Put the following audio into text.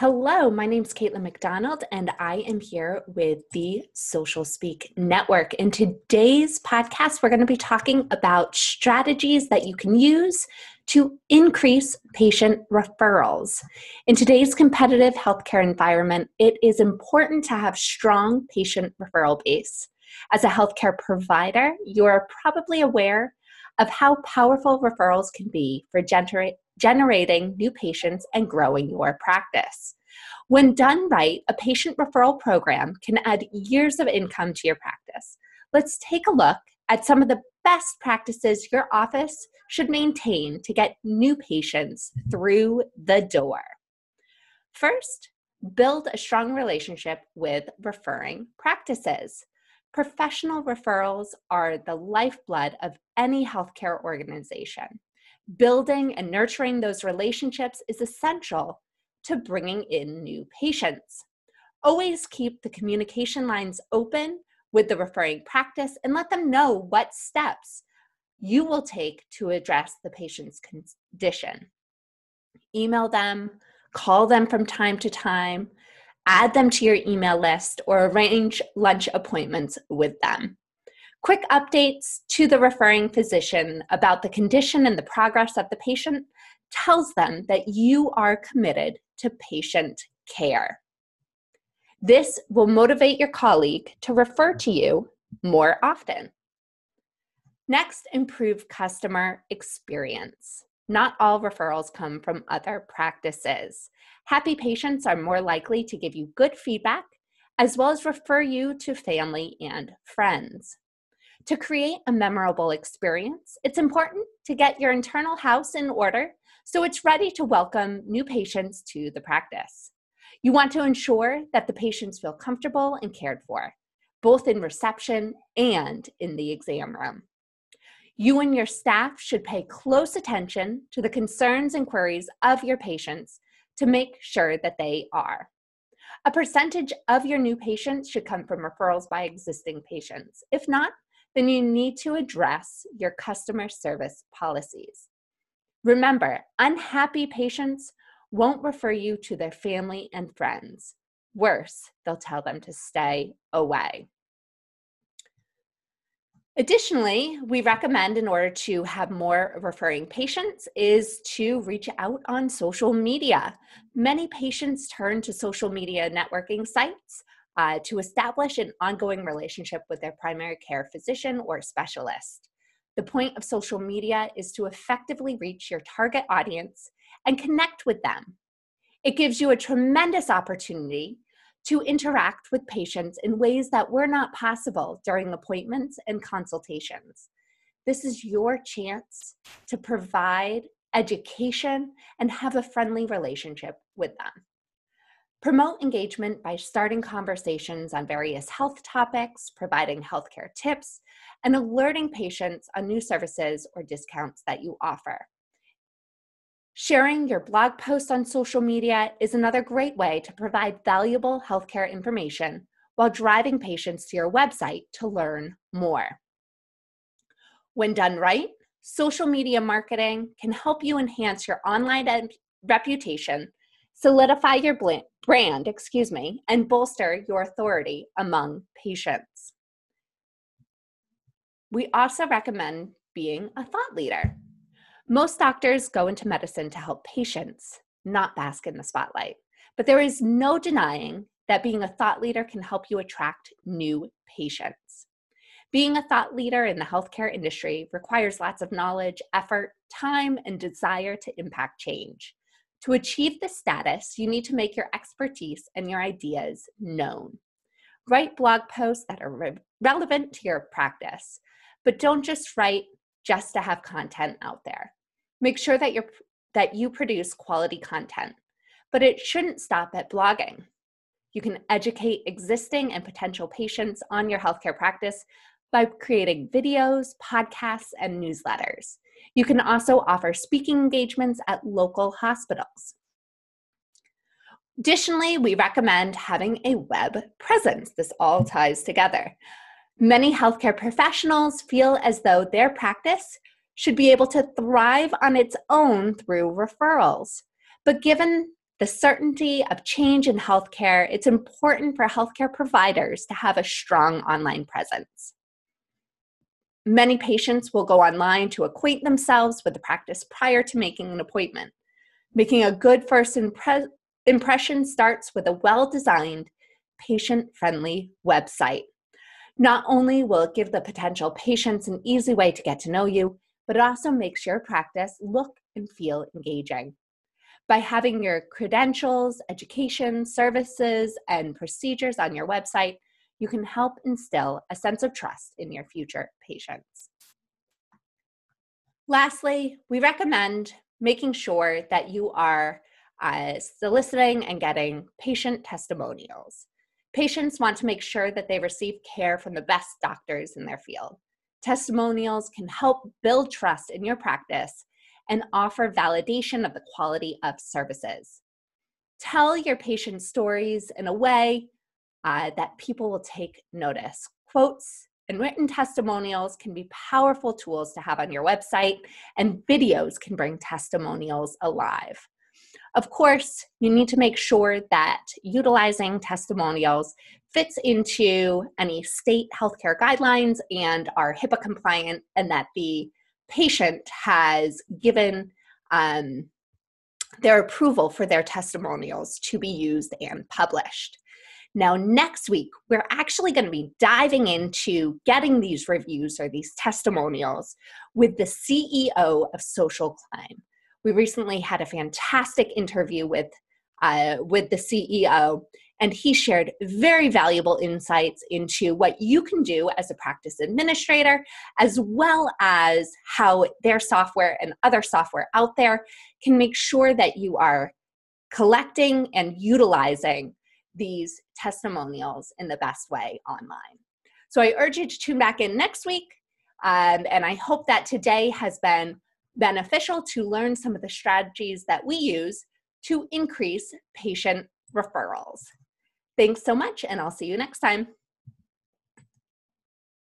Hello, my name is Caitlin McDonald, and I am here with the Social Speak Network. In today's podcast, we're going to be talking about strategies that you can use to increase patient referrals. In today's competitive healthcare environment, it is important to have strong patient referral base. As a healthcare provider, you are probably aware of how powerful referrals can be for generate generating new patients and growing your practice. When done right, a patient referral program can add years of income to your practice. Let's take a look at some of the best practices your office should maintain to get new patients through the door. First, build a strong relationship with referring practices. Professional referrals are the lifeblood of any healthcare organization. Building and nurturing those relationships is essential to bringing in new patients. Always keep the communication lines open with the referring practice and let them know what steps you will take to address the patient's condition. Email them, call them from time to time, add them to your email list, or arrange lunch appointments with them. Quick updates to the referring physician about the condition and the progress of the patient tells them that you are committed to patient care. This will motivate your colleague to refer to you more often. Next, improve customer experience. Not all referrals come from other practices. Happy patients are more likely to give you good feedback as well as refer you to family and friends. To create a memorable experience, it's important to get your internal house in order so it's ready to welcome new patients to the practice. You want to ensure that the patients feel comfortable and cared for, both in reception and in the exam room. You and your staff should pay close attention to the concerns and queries of your patients to make sure that they are. A percentage of your new patients should come from referrals by existing patients. If not, then you need to address your customer service policies. Remember, unhappy patients won't refer you to their family and friends. Worse, they'll tell them to stay away. Additionally, we recommend in order to have more referring patients is to reach out on social media. Many patients turn to social media networking sites uh, to establish an ongoing relationship with their primary care physician or specialist. The point of social media is to effectively reach your target audience and connect with them. It gives you a tremendous opportunity to interact with patients in ways that were not possible during appointments and consultations. This is your chance to provide education and have a friendly relationship with them. Promote engagement by starting conversations on various health topics, providing healthcare tips, and alerting patients on new services or discounts that you offer. Sharing your blog posts on social media is another great way to provide valuable healthcare information while driving patients to your website to learn more. When done right, social media marketing can help you enhance your online reputation solidify your brand, excuse me, and bolster your authority among patients. We also recommend being a thought leader. Most doctors go into medicine to help patients, not bask in the spotlight. But there is no denying that being a thought leader can help you attract new patients. Being a thought leader in the healthcare industry requires lots of knowledge, effort, time, and desire to impact change. To achieve this status, you need to make your expertise and your ideas known. Write blog posts that are re- relevant to your practice, but don't just write just to have content out there. Make sure that you that you produce quality content, but it shouldn't stop at blogging. You can educate existing and potential patients on your healthcare practice by creating videos, podcasts, and newsletters. You can also offer speaking engagements at local hospitals. Additionally, we recommend having a web presence. This all ties together. Many healthcare professionals feel as though their practice should be able to thrive on its own through referrals. But given the certainty of change in healthcare, it's important for healthcare providers to have a strong online presence. Many patients will go online to acquaint themselves with the practice prior to making an appointment. Making a good first impre- impression starts with a well designed, patient friendly website. Not only will it give the potential patients an easy way to get to know you, but it also makes your practice look and feel engaging. By having your credentials, education, services, and procedures on your website, you can help instill a sense of trust in your future patients. Lastly, we recommend making sure that you are uh, soliciting and getting patient testimonials. Patients want to make sure that they receive care from the best doctors in their field. Testimonials can help build trust in your practice and offer validation of the quality of services. Tell your patient stories in a way uh, that people will take notice. Quotes and written testimonials can be powerful tools to have on your website, and videos can bring testimonials alive. Of course, you need to make sure that utilizing testimonials fits into any state healthcare guidelines and are HIPAA compliant, and that the patient has given um, their approval for their testimonials to be used and published. Now, next week, we're actually going to be diving into getting these reviews or these testimonials with the CEO of Social Climb. We recently had a fantastic interview with uh, with the CEO, and he shared very valuable insights into what you can do as a practice administrator, as well as how their software and other software out there can make sure that you are collecting and utilizing these testimonials in the best way online. So I urge you to tune back in next week. Um, and I hope that today has been beneficial to learn some of the strategies that we use to increase patient referrals. Thanks so much, and I'll see you next time.